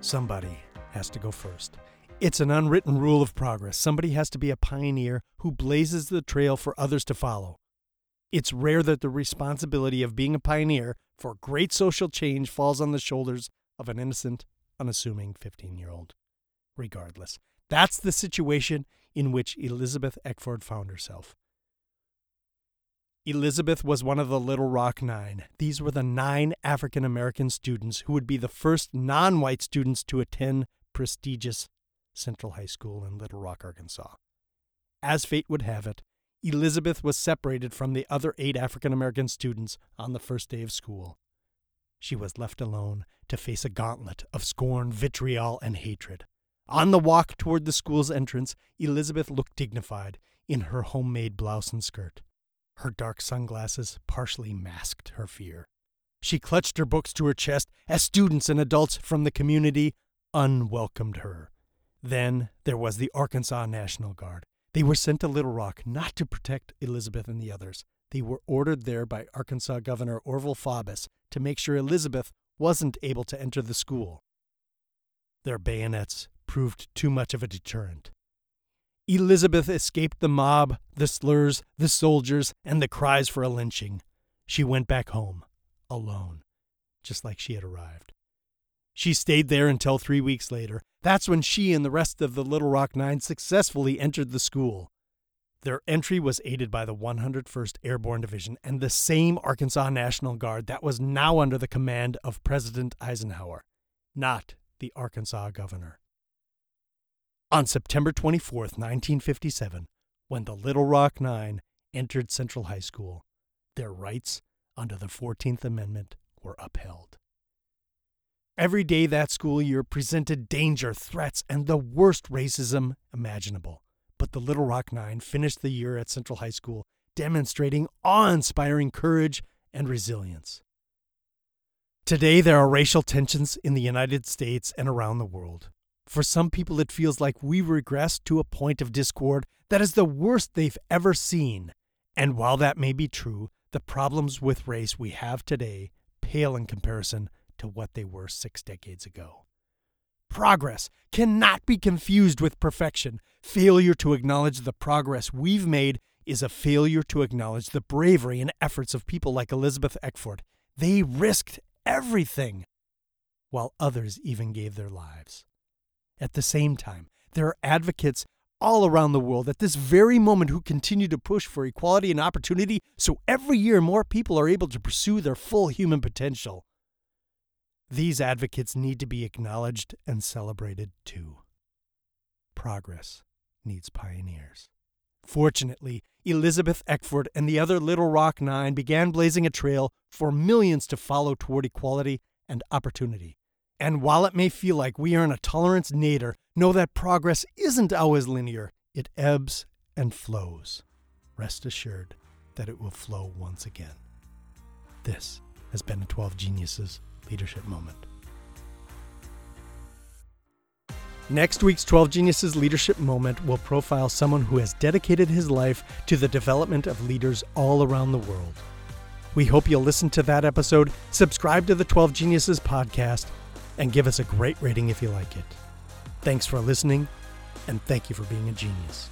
Somebody has to go first. It's an unwritten rule of progress. Somebody has to be a pioneer who blazes the trail for others to follow. It's rare that the responsibility of being a pioneer for great social change falls on the shoulders of an innocent, unassuming 15 year old. Regardless, that's the situation in which Elizabeth Eckford found herself. Elizabeth was one of the Little Rock Nine. These were the nine African American students who would be the first non white students to attend prestigious Central High School in Little Rock, Arkansas. As fate would have it, Elizabeth was separated from the other eight African American students on the first day of school. She was left alone to face a gauntlet of scorn, vitriol, and hatred. On the walk toward the school's entrance, Elizabeth looked dignified in her homemade blouse and skirt. Her dark sunglasses partially masked her fear. She clutched her books to her chest as students and adults from the community unwelcomed her. Then there was the Arkansas National Guard. They were sent to Little Rock not to protect Elizabeth and the others. They were ordered there by Arkansas Governor Orval Faubus to make sure Elizabeth wasn't able to enter the school. Their bayonets proved too much of a deterrent. Elizabeth escaped the mob, the slurs, the soldiers, and the cries for a lynching. She went back home, alone, just like she had arrived. She stayed there until three weeks later. That's when she and the rest of the Little Rock Nine successfully entered the school. Their entry was aided by the 101st Airborne Division and the same Arkansas National Guard that was now under the command of President Eisenhower, not the Arkansas governor. On September 24, 1957, when the Little Rock Nine entered Central High School, their rights under the 14th Amendment were upheld. Every day that school year presented danger, threats, and the worst racism imaginable. But the Little Rock Nine finished the year at Central High School demonstrating awe inspiring courage and resilience. Today, there are racial tensions in the United States and around the world. For some people, it feels like we regress to a point of discord that is the worst they've ever seen. And while that may be true, the problems with race we have today pale in comparison to what they were six decades ago. Progress cannot be confused with perfection. Failure to acknowledge the progress we've made is a failure to acknowledge the bravery and efforts of people like Elizabeth Eckford. They risked everything, while others even gave their lives. At the same time, there are advocates all around the world at this very moment who continue to push for equality and opportunity so every year more people are able to pursue their full human potential. These advocates need to be acknowledged and celebrated too. Progress needs pioneers. Fortunately, Elizabeth Eckford and the other Little Rock Nine began blazing a trail for millions to follow toward equality and opportunity. And while it may feel like we are in a tolerance nadir, know that progress isn't always linear. It ebbs and flows. Rest assured that it will flow once again. This has been a 12 Geniuses leadership moment. Next week's 12 Geniuses Leadership Moment will profile someone who has dedicated his life to the development of leaders all around the world. We hope you'll listen to that episode, subscribe to the 12 Geniuses podcast, and give us a great rating if you like it. Thanks for listening, and thank you for being a genius.